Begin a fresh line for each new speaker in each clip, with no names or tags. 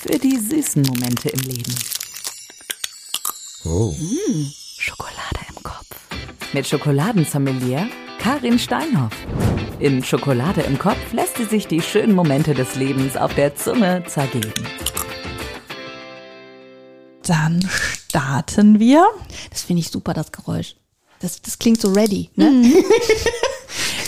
für die süßen Momente im Leben.
Oh.
Mmh, Schokolade im Kopf. Mit Schokoladensommelier Karin Steinhoff. In Schokolade im Kopf lässt sie sich die schönen Momente des Lebens auf der Zunge zergeben.
Dann starten wir.
Das finde ich super, das Geräusch. Das, das klingt so ready, ne? Mhm.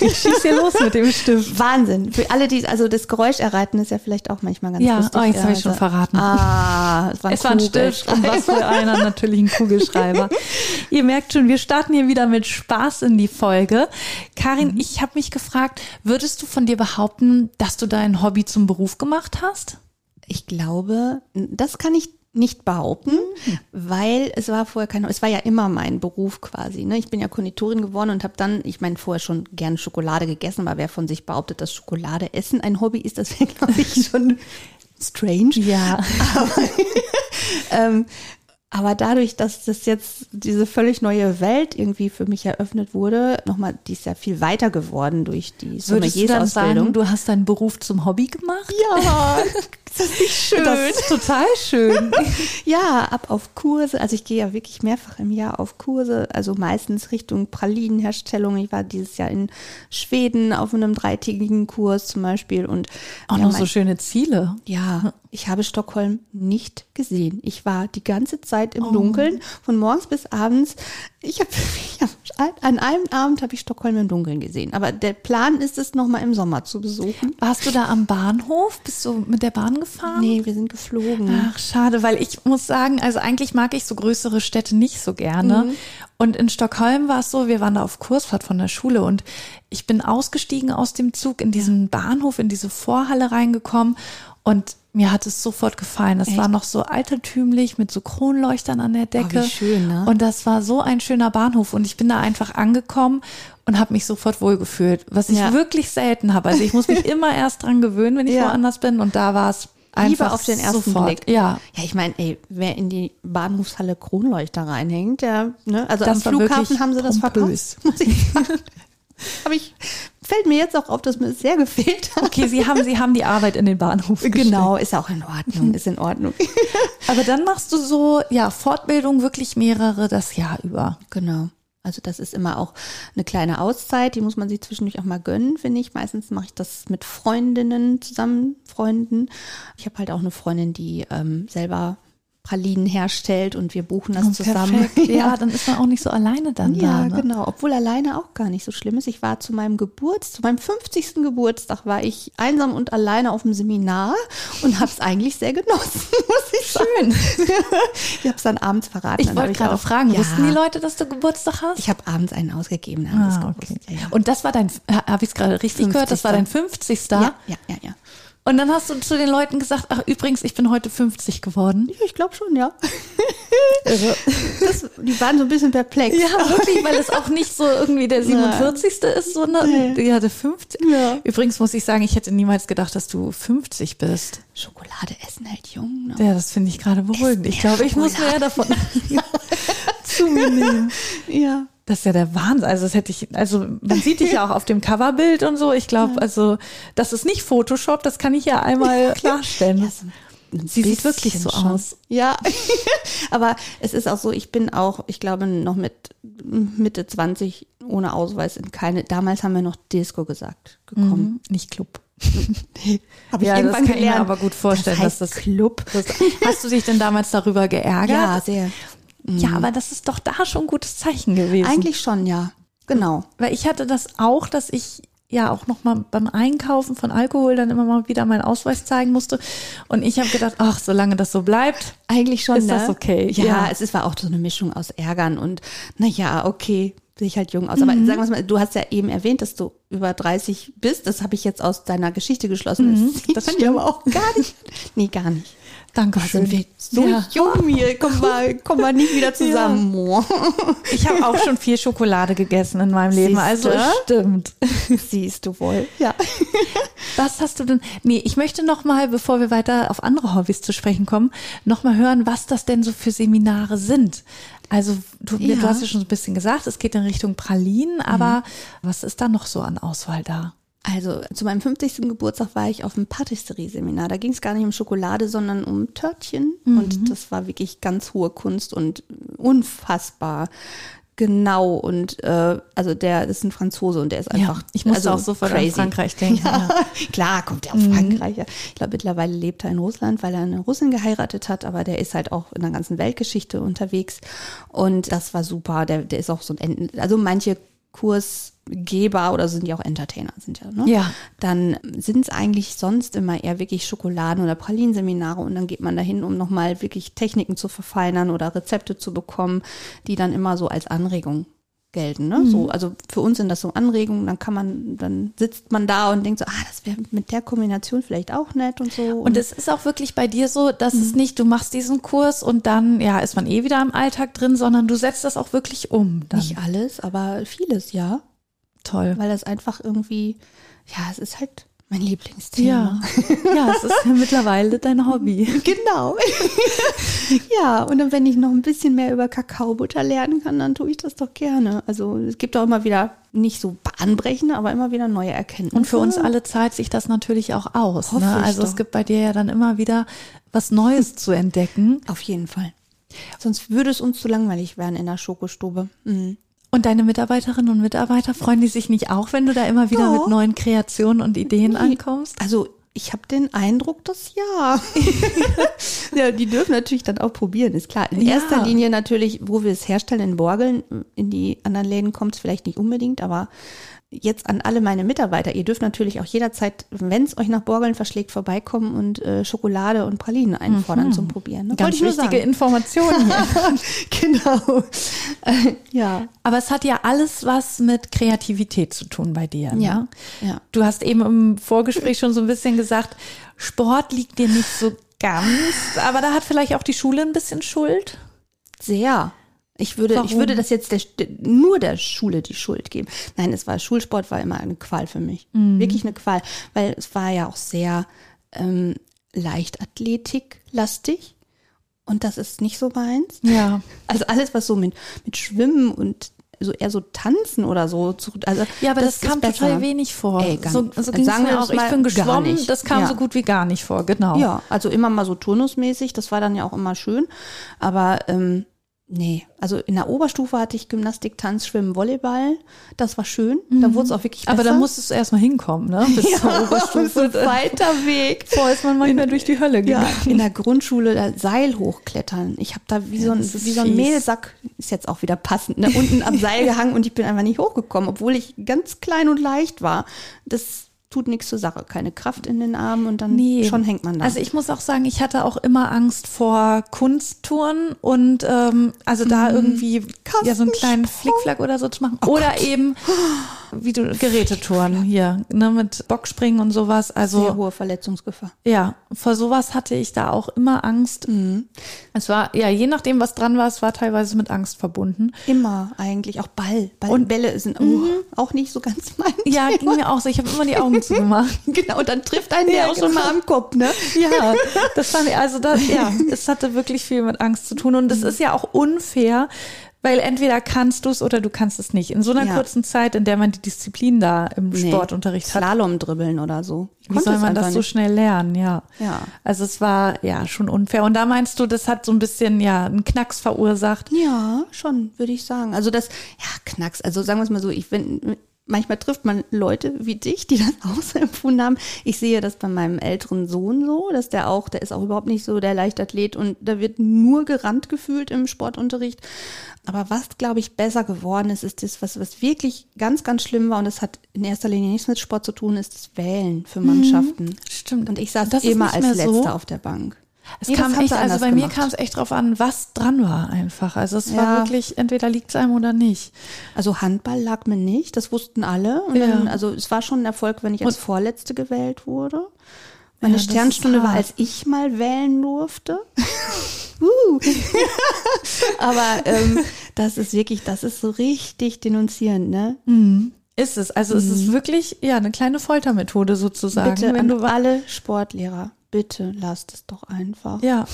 Ich schieße hier los mit dem Stift.
Wahnsinn. Für alle, die, also das Geräusch erraten ist ja vielleicht auch manchmal ganz
ja,
lustig.
Oh, jetzt habe ich schon verraten.
Ah, es war ein,
es war ein Stift und was für einer natürlich ein Kugelschreiber. Ihr merkt schon, wir starten hier wieder mit Spaß in die Folge. Karin, mhm. ich habe mich gefragt, würdest du von dir behaupten, dass du dein Hobby zum Beruf gemacht hast?
Ich glaube, das kann ich nicht behaupten, mhm. weil es war vorher kein, es war ja immer mein Beruf quasi. Ne? Ich bin ja Konditorin geworden und habe dann, ich meine, vorher schon gern Schokolade gegessen, aber wer von sich behauptet, dass Schokolade essen ein Hobby ist, das wäre, glaube ich, schon strange.
Ja.
Aber, ähm, aber dadurch, dass das jetzt diese völlig neue Welt irgendwie für mich eröffnet wurde, nochmal, die ist ja viel weiter geworden durch die
Sommeliers-Ausbildung. Du hast deinen Beruf zum Hobby gemacht?
Ja, das ist nicht schön.
Das ist total schön.
ja, ab auf Kurse. Also ich gehe ja wirklich mehrfach im Jahr auf Kurse, also meistens Richtung Pralinenherstellung. Ich war dieses Jahr in Schweden auf einem dreitägigen Kurs zum Beispiel und
auch noch so schöne Ziele.
Ja, ich habe Stockholm nicht gesehen. Ich war die ganze Zeit im oh. Dunkeln, von morgens bis abends. Ich habe hab, an einem Abend habe ich Stockholm im Dunkeln gesehen. Aber der Plan ist es, nochmal im Sommer zu besuchen.
Warst du da am Bahnhof? Bist du mit der Bahn gefahren?
Nee, wir sind geflogen.
Ach, schade, weil ich muss sagen, also eigentlich mag ich so größere Städte nicht so gerne. Mhm. Und in Stockholm war es so, wir waren da auf Kursfahrt von der Schule und ich bin ausgestiegen aus dem Zug in diesen Bahnhof, in diese Vorhalle reingekommen und mir hat es sofort gefallen. Es war noch so altertümlich mit so Kronleuchtern an der Decke.
Oh, wie schön, ne?
Und das war so ein schöner Bahnhof. Und ich bin da einfach angekommen und habe mich sofort wohlgefühlt, was ich ja. wirklich selten habe. Also ich muss mich immer erst dran gewöhnen, wenn ich ja. woanders bin. Und da war es einfach Liebe
auf den ersten
sofort.
Blick.
Ja.
Ja, ich meine, ey, wer in die Bahnhofshalle Kronleuchter reinhängt, der, ne, also das am Flughafen haben sie das
pompös.
verpasst, muss ich sagen. Aber ich fällt mir jetzt auch auf, dass mir es sehr gefehlt hat.
Okay, Sie haben, Sie haben die Arbeit in den Bahnhof.
Genau, ist auch in Ordnung, ist in Ordnung.
Aber dann machst du so, ja, Fortbildung wirklich mehrere das Jahr über.
Genau. Also das ist immer auch eine kleine Auszeit, die muss man sich zwischendurch auch mal gönnen, finde ich. Meistens mache ich das mit Freundinnen zusammen, Freunden. Ich habe halt auch eine Freundin, die ähm, selber Pralinen herstellt und wir buchen das oh, zusammen.
Ja. ja. dann ist man auch nicht so alleine dann
ja,
da. Ja,
ne? genau. Obwohl alleine auch gar nicht so schlimm ist. Ich war zu meinem Geburtstag, zu meinem 50. Geburtstag war ich einsam und alleine auf dem Seminar und habe es eigentlich sehr genossen, muss ich Schön. ich habe es dann abends verraten.
Ich wollte gerade fragen, ja. wussten die Leute, dass du Geburtstag hast?
Ich habe abends einen ausgegeben.
Ah, okay. Und das war dein, habe ich es gerade richtig 50. gehört, das war dein 50.
Ja, ja, ja, ja.
Und dann hast du zu den Leuten gesagt, ach übrigens, ich bin heute 50 geworden.
Ja, ich glaube schon, ja. Also, das, die waren so ein bisschen perplex.
Ja, wirklich, weil es auch nicht so irgendwie der 47. Ja. ist, sondern nee. ja, der 50. Ja. Übrigens muss ich sagen, ich hätte niemals gedacht, dass du 50 bist.
Schokolade essen hält jung. Ne?
Ja, das finde ich gerade beruhigend. Ich glaube, ich muss mehr davon zu mir nehmen.
Ja.
Das ist ja der Wahnsinn. Also das hätte ich, also man sieht dich ja auch auf dem Coverbild und so. Ich glaube, also das ist nicht Photoshop, das kann ich ja einmal klarstellen. Sie sieht wirklich so schon. aus.
Ja, aber es ist auch so, ich bin auch, ich glaube, noch mit Mitte 20 ohne Ausweis in keine, damals haben wir noch Disco gesagt, gekommen.
Mhm, nicht Club.
nee, Habe ich
ja,
irgendwann
das kann
gelernt.
Ich mir aber gut vorstellen,
das heißt
dass das
Club.
Das, hast du dich denn damals darüber geärgert?
Ja, sehr.
Ja, mhm. aber das ist doch da schon ein gutes Zeichen gewesen.
Eigentlich schon, ja. Genau.
Weil ich hatte das auch, dass ich ja auch noch mal beim Einkaufen von Alkohol dann immer mal wieder meinen Ausweis zeigen musste und ich habe gedacht, ach, solange das so bleibt,
eigentlich schon,
ist
ne?
das okay.
Ja, ja, es war auch so eine Mischung aus Ärgern und na ja, okay, sehe ich halt jung aus. Aber mhm. sagen wir mal, du hast ja eben erwähnt, dass du über 30 bist. Das habe ich jetzt aus deiner Geschichte geschlossen.
Mhm, das, das stimmt
aber auch gar nicht. Nee, gar nicht.
Dankeschön.
Sind wir so ja. jung hier, kommen wir, kommen wir nicht wieder zusammen. Ja.
Ich habe auch schon viel Schokolade gegessen in meinem Leben,
Siehste?
also stimmt.
Siehst du wohl. Ja.
Was hast du denn? Nee, ich möchte noch mal, bevor wir weiter auf andere Hobbys zu sprechen kommen, noch mal hören, was das denn so für Seminare sind. Also du, ja. du hast ja schon so ein bisschen gesagt, es geht in Richtung Pralinen, aber mhm. was ist da noch so an Auswahl da?
Also zu meinem 50. Geburtstag war ich auf einem Patisserie-Seminar. Da ging es gar nicht um Schokolade, sondern um Törtchen.
Mhm.
Und das war wirklich ganz hohe Kunst und unfassbar genau. Und äh, also der ist ein Franzose und der ist einfach.
ich musste
also
auch sofort
crazy.
an Frankreich denken.
Ja,
Ja.
klar, kommt der aus Frankreich. ja. Ich glaube, mittlerweile lebt er in Russland, weil er eine Russin geheiratet hat, aber der ist halt auch in der ganzen Weltgeschichte unterwegs. Und das war super. Der, der ist auch so ein, Ent- also manche Kursgeber oder sind ja auch Entertainer, sind ja, ne?
Ja.
Dann sind es eigentlich sonst immer eher wirklich Schokoladen- oder Pralinseminare und dann geht man dahin, um nochmal wirklich Techniken zu verfeinern oder Rezepte zu bekommen, die dann immer so als Anregung gelten. Ne? So, also für uns sind das so Anregungen, dann kann man, dann sitzt man da und denkt so, ah, das wäre mit der Kombination vielleicht auch nett und so.
Und es ist auch wirklich bei dir so, dass es nicht, du machst diesen Kurs und dann, ja, ist man eh wieder im Alltag drin, sondern du setzt das auch wirklich um. Dann.
nicht alles, aber vieles, ja.
Toll.
Weil das einfach irgendwie, ja, es ist halt mein Lieblingsthema.
Ja. ja, es ist ja mittlerweile dein Hobby.
Genau. ja, und dann, wenn ich noch ein bisschen mehr über Kakaobutter lernen kann, dann tue ich das doch gerne. Also es gibt auch immer wieder nicht so bahnbrechende, aber immer wieder neue Erkenntnisse.
Und für uns alle zahlt sich das natürlich auch aus.
Hoffe
Ne? Also es gibt bei dir ja dann immer wieder was Neues zu entdecken.
Auf jeden Fall. Sonst würde es uns zu langweilig werden in der Schokostube. Mhm.
Und deine Mitarbeiterinnen und Mitarbeiter freuen die sich nicht auch, wenn du da immer wieder
Ja.
mit neuen Kreationen und Ideen ankommst?
Also ich habe den Eindruck, dass ja. ja, die dürfen natürlich dann auch probieren, ist klar. In
Ja.
erster Linie natürlich, wo wir es herstellen in Borgeln, in die anderen Läden kommt es vielleicht nicht unbedingt, aber jetzt an alle meine Mitarbeiter, ihr dürft natürlich auch jederzeit, wenn es euch nach Borgeln verschlägt, vorbeikommen und äh, Schokolade und Pralinen einfordern zum Probieren. Das
Ganz
ich nur
wichtige. Informationen
genau. Äh, ja.
Aber es hat ja alles was mit Kreativität zu tun bei dir. Ne?
Ja, ja.
Du hast eben im Vorgespräch schon so ein bisschen gesagt, Sport liegt dir nicht so ganz, aber da hat vielleicht auch die Schule ein bisschen Schuld.
Sehr. Ich würde, ich würde das jetzt der, nur der Schule die Schuld geben. Nein, es war Schulsport war immer eine Qual für mich.
Mhm.
Wirklich eine Qual, weil es war ja auch sehr ähm, Leichtathletik-lastig und das ist nicht so meins.
Ja.
Also alles, was so mit, mit Schwimmen und so eher so tanzen oder so. zu- Also
Ja, aber das,
ist
kam total wenig vor.
Ey, ganz-
so so ging es
sagen wir
mir
das
auch. Ich bin geschwommen, das kam
Ja.
so gut wie gar nicht vor, genau.
Ja, also immer mal so turnusmäßig, das war dann ja auch immer schön. Aber ähm, nee, also in der Oberstufe hatte ich Gymnastik, Tanz, Schwimmen, Volleyball. Das war schön. Da wurde es auch wirklich besser.
Mhm. Aber da musstest du erstmal hinkommen, ne? Bis zur
ja,
Oberstufe.
so ein weiter Weg.
Vorher ist man manchmal durch die Hölle
Ja,
gegangen.
in der Grundschule da Seil hochklettern. Ich habe da wie so ein, wie so ein. Mehlsack, ist jetzt auch wieder passend, ne, unten am Seil gehangen und ich bin einfach nicht hochgekommen, obwohl ich ganz klein und leicht war. Das tut nichts zur Sache. Keine Kraft in den Armen und dann
Nee.
schon hängt man da.
Also ich muss auch sagen, ich hatte auch immer Angst vor Kunsttouren und ähm, also da irgendwie ja so einen kleinen Flickflack oder so zu machen. oder eben wie du Gerätetouren hier, ne, mit Bockspringen und sowas.
sehr
Also
hohe Verletzungsgefahr.
ja, vor sowas hatte ich da auch immer Angst. Es war, ja, je nachdem, was dran war, es war teilweise mit Angst verbunden.
Immer eigentlich, auch Ball. Ball
Und-
Bälle sind oh, auch nicht so ganz mein
Ja, ging mir auch so. Ich habe immer die Augen zugemacht.
Genau, und dann trifft einen der
Ja,
auch schon
genau.
mal am Kopf, ne?
Ja, das fand ich, also das, ja, es hatte wirklich viel mit Angst zu tun. Und
Mhm.
es ist ja auch unfair, weil entweder kannst du es oder du kannst es nicht. In so einer
Ja.
kurzen Zeit, in der man die Disziplin da im
Nee.
Sportunterricht hat,
Slalom dribbeln oder so.
Wie soll man das so
nicht.
schnell lernen? Ja.
Ja.
Also es war ja schon unfair. Und da meinst du, das hat so ein bisschen ja einen Knacks verursacht.
Ja, schon, würde ich sagen. Also das, ja, Knacks. Also sagen wir es mal so, ich bin, manchmal trifft man Leute wie dich, die das auch so empfunden haben. Ich sehe das bei meinem älteren Sohn so, dass der auch, der ist auch überhaupt nicht so der Leichtathlet und da wird nur gerannt gefühlt im Sportunterricht. Aber was, glaube ich, besser geworden ist, ist das, was, was wirklich ganz, ganz schlimm war und das hat in erster Linie nichts mit Sport zu tun, ist das Wählen für Mannschaften.
Stimmt.
Und ich saß
Das
immer als
so.
Letzter auf der Bank.
Es
Nee, das
kam echt, also bei mir
gemacht.
kam es echt drauf an, was dran war einfach. Also es war
Ja.
wirklich, entweder liegt es einem oder nicht.
Also Handball lag mir nicht, das wussten alle.
Ja.
dann, also es war schon ein Erfolg, wenn ich als
Und-
Vorletzte gewählt wurde. Meine
Ja,
Sternstunde war, als ich mal wählen durfte. uh. Aber ähm, das ist wirklich, das ist so richtig denunzierend, ne?
Ist es. Also es ist wirklich ja eine kleine Foltermethode sozusagen.
Mhm. Bitte
wenn
an
du
alle Sportlehrer, bitte lasst es doch einfach,
ja,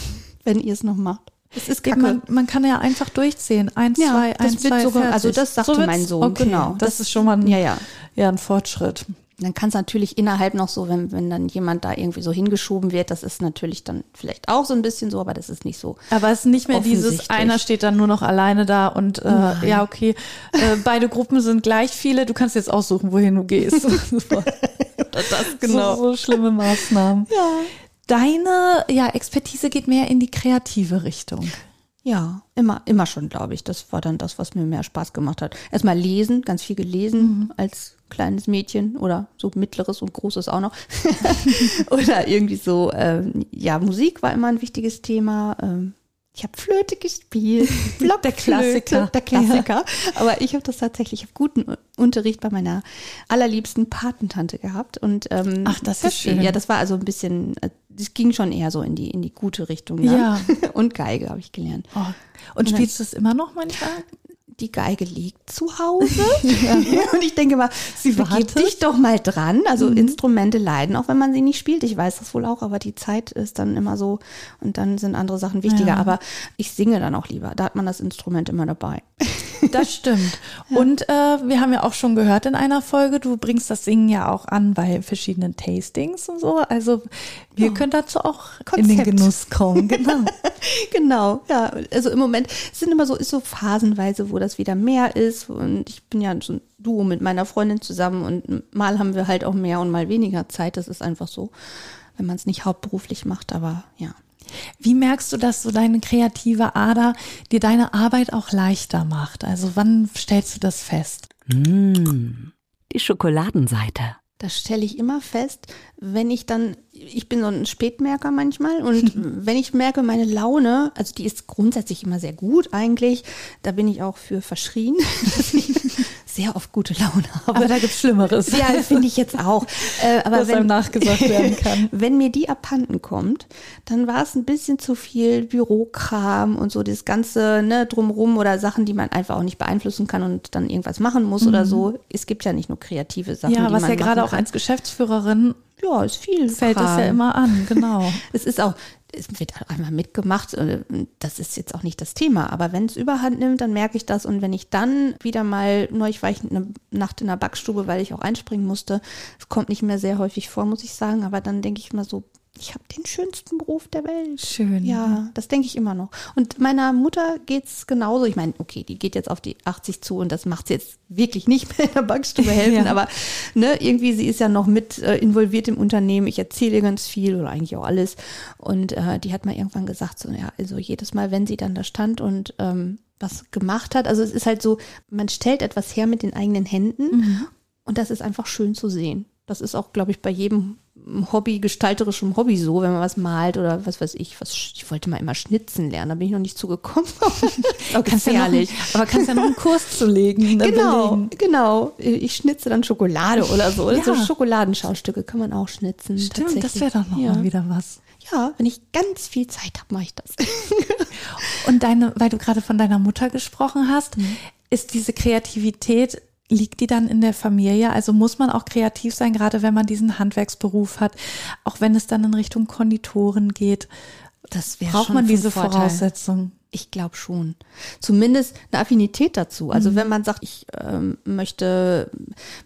wenn ihr es noch macht. Es ist kacke.
man, man kann ja einfach durchzählen. Eins,
Ja,
zwei, eins, zwei, fertig.
also das sagte
wird's?
mein Sohn,
okay.
genau.
Das,
Das-
ist schon mal ein,
ja, ja.
ja, ein Fortschritt.
Dann kann es natürlich innerhalb noch so, wenn, wenn dann jemand da irgendwie so hingeschoben wird, das ist natürlich dann vielleicht auch so ein bisschen so, aber das ist nicht so.
Aber es ist nicht mehr dieses, einer steht dann nur noch alleine da und äh, ja, okay, äh, beide Gruppen sind gleich viele, du kannst jetzt aussuchen, wohin du gehst.
Das
So, so schlimme Maßnahmen.
Ja.
Deine ja, Expertise geht mehr in die kreative Richtung.
Ja, immer, immer schon, glaube ich. Das war dann das, was mir mehr Spaß gemacht hat. Erstmal lesen, ganz viel gelesen als kleines Mädchen oder so mittleres und großes auch noch. oder irgendwie so, ähm, ja, Musik war immer ein wichtiges Thema. Ähm, ich habe Flöte gespielt. Blockflöte,
Der Klassiker.
Der Klassiker. Aber ich habe das tatsächlich, ich habe guten Unterricht bei meiner allerliebsten Patentante gehabt. Und, ähm,
Ach, das ist schön.
Ja, das war also ein bisschen, äh, das ging schon eher so in die, in die gute Richtung. Ne?
Ja.
Und Geige habe ich gelernt.
Oh. Und spielst du es immer noch manchmal?
die Geige liegt zu Hause. Und ich denke mal, sie begib dich doch mal dran. Also Instrumente leiden, auch wenn man sie nicht spielt. Ich weiß das wohl auch, aber die Zeit ist dann immer so und dann sind andere Sachen wichtiger.
Ja.
Aber ich singe dann auch lieber. Da hat man das Instrument immer dabei.
Das stimmt. Und äh, wir haben ja auch schon gehört in einer Folge, du bringst das Singen ja auch an bei verschiedenen Tastings und so. Also wir können dazu auch in den
Konzept.
Genuss kommen. Genau.
genau, ja. Also im Moment es sind immer so, ist so phasenweise, wo das wieder mehr ist. Und ich bin ja so ein Duo mit meiner Freundin zusammen und mal haben wir halt auch mehr und mal weniger Zeit. Das ist einfach so, wenn man es nicht hauptberuflich macht, aber ja.
Wie merkst du, dass so deine kreative Ader dir deine Arbeit auch leichter macht? Also wann stellst du das fest?
Mm, die Schokoladenseite.
Das stelle ich immer fest, wenn ich dann, ich bin so ein Spätmerker manchmal und wenn ich merke, meine Laune, also die ist grundsätzlich immer sehr gut eigentlich, da bin ich auch für verschrien, dass ich sehr oft gute Laune habe.
Aber da gibt's Schlimmeres.
Ja, finde ich jetzt auch. Äh, aber
Was einem nachgesagt werden kann.
wenn mir die abhanden kommt, dann war es ein bisschen zu viel Bürokram und so das ganze ne, drumrum oder Sachen, die man einfach auch nicht beeinflussen kann und dann irgendwas machen muss oder so. Es gibt ja nicht nur kreative Sachen,
Mhm. Ja,
die
was
man
ja gerade auch als Geschäftsführerin
Ja, ist viel.
fällt es ja immer an, genau.
Es ist auch, es wird einmal mitgemacht, äh, das ist jetzt auch nicht das Thema, aber wenn es überhand nimmt, dann merke ich das und wenn ich dann wieder mal, neulich war ich eine Nacht in der Backstube, weil ich auch einspringen musste, es kommt nicht mehr sehr häufig vor, muss ich sagen, aber dann denke ich mal so, ich habe den schönsten Beruf der Welt.
Schön.
Ja, das denke ich immer noch. Und meiner Mutter geht's genauso. Ich meine, okay, die geht jetzt auf die 80 zu und das macht sie jetzt wirklich nicht mehr in der Backstube helfen,
Ja.
aber ne, irgendwie sie ist ja noch mit äh, involviert im Unternehmen. Ich erzähle ihr ganz viel oder eigentlich auch alles. Und äh, die hat mal irgendwann gesagt, so ja, also jedes Mal, wenn sie dann da stand und ähm, was gemacht hat, also es ist halt so, man stellt etwas her mit den eigenen Händen und das ist einfach schön zu sehen. Das ist auch, glaube ich, bei jedem Hobby, gestalterischem Hobby so, wenn man was malt oder was weiß ich, was, ich wollte mal immer schnitzen lernen, da bin ich noch nicht zugekommen. auch
Kannst ja noch,
gefährlich.
aber kannst ja noch einen Kurs zu legen. ne,
Genau,
belegen.
genau. Ich schnitze dann Schokolade oder so. Oder
Ja.
So Schokoladenschaustücke kann man auch schnitzen.
Stimmt, das wäre doch noch
ja.
mal wieder was.
Ja, wenn ich ganz viel Zeit habe, mache ich das.
Und deine, weil du gerade von deiner Mutter gesprochen hast, ist diese Kreativität, liegt die dann in der Familie? Also muss man auch kreativ sein, gerade wenn man diesen Handwerksberuf hat, auch wenn es dann in Richtung Konditoren geht.
Das wäre
Braucht man diese. Voraussetzung?
Ich glaube schon. Zumindest eine Affinität dazu. Also wenn man sagt, ich ähm, möchte,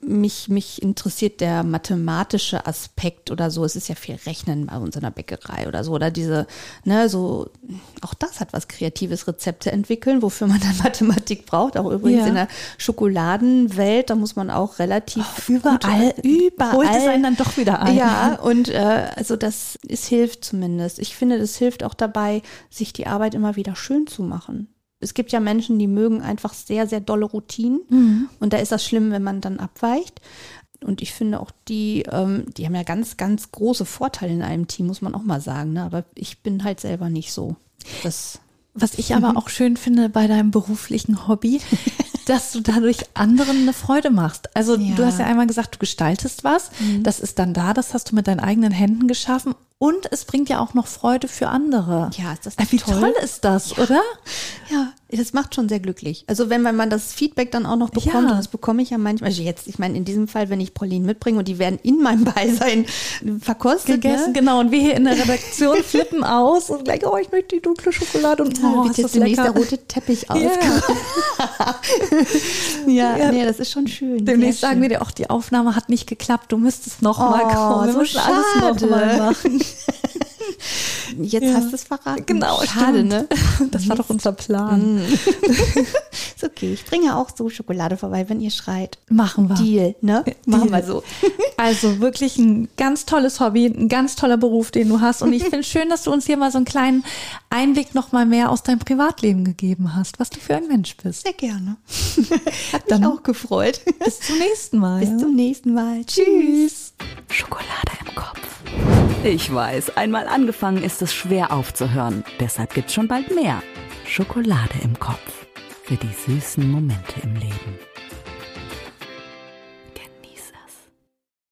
mich, mich interessiert der mathematische Aspekt oder so. Es ist ja viel Rechnen bei uns in der Bäckerei oder so. Oder diese, ne, so, auch das hat was Kreatives, Rezepte entwickeln, wofür man dann Mathematik braucht. Auch übrigens
Ja.
in der Schokoladenwelt, da muss man auch relativ
Überall,
gut, überall.
holt es einen dann doch wieder ein.
Ja, und äh, also das, es hilft zumindest. Ich finde, das hilft auch dabei, sich die Arbeit immer wieder schön zu machen. Es gibt ja Menschen, die mögen einfach sehr, sehr dolle Routinen. Und da ist das schlimm, wenn man dann abweicht. Und ich finde auch die, ähm, die haben ja ganz, ganz große Vorteile in einem Team, muss man auch mal sagen. Ne? Aber ich bin halt selber nicht so. Das,
Was ich aber auch schön finde bei deinem beruflichen Hobby, dass du dadurch anderen eine Freude machst. Also
Ja.
du hast ja einmal gesagt, du gestaltest was, das ist dann da, das hast du mit deinen eigenen Händen geschaffen und es bringt ja auch noch Freude für andere.
Ja, ist das nicht
Wie
toll?
toll ist das, oder?
ja, das macht schon sehr glücklich. Also wenn man das Feedback dann auch noch bekommt,
Ja.
und das bekomme ich ja manchmal, also jetzt, ich meine, in diesem Fall, wenn ich Pauline mitbringe und die werden in meinem Beisein verkostet,
Gegessen,
ne?
genau. Und wir hier in der Redaktion flippen aus und gleich, oh, ich möchte die dunkle Schokolade und
Oh, wird
ist
jetzt
das
demnächst der rote Teppich aus.
Ja.
ja, nee, das ist schon schön.
Demnächst sagen
schön.
wir dir auch, die Aufnahme hat nicht geklappt, du müsstest noch mal
Oh,
kommen. Wir
so
müssen alles
schade.
noch mal machen.
Jetzt
Ja.
hast du es verraten.
Genau,
schade,
stimmt.
ne?
Das war doch unser Plan.
Ist okay. Ich bringe auch so Schokolade vorbei, wenn ihr schreit.
Machen wir.
Deal, ne? Machen wir
Deal.
so.
Also wirklich ein ganz tolles Hobby, ein ganz toller Beruf, den du hast. Und ich finde schön, dass du uns hier mal so einen kleinen Einblick noch mal mehr aus deinem Privatleben gegeben hast, was du für ein Mensch bist.
Sehr gerne. Hat mich
Dann-
auch gefreut.
Bis zum nächsten Mal.
Bis zum nächsten Mal. Tschüss.
Schokolade im Kopf. Ich weiß, einmal angefangen ist es schwer aufzuhören. Deshalb gibt's schon bald mehr. Schokolade im Kopf. Für die süßen Momente im Leben.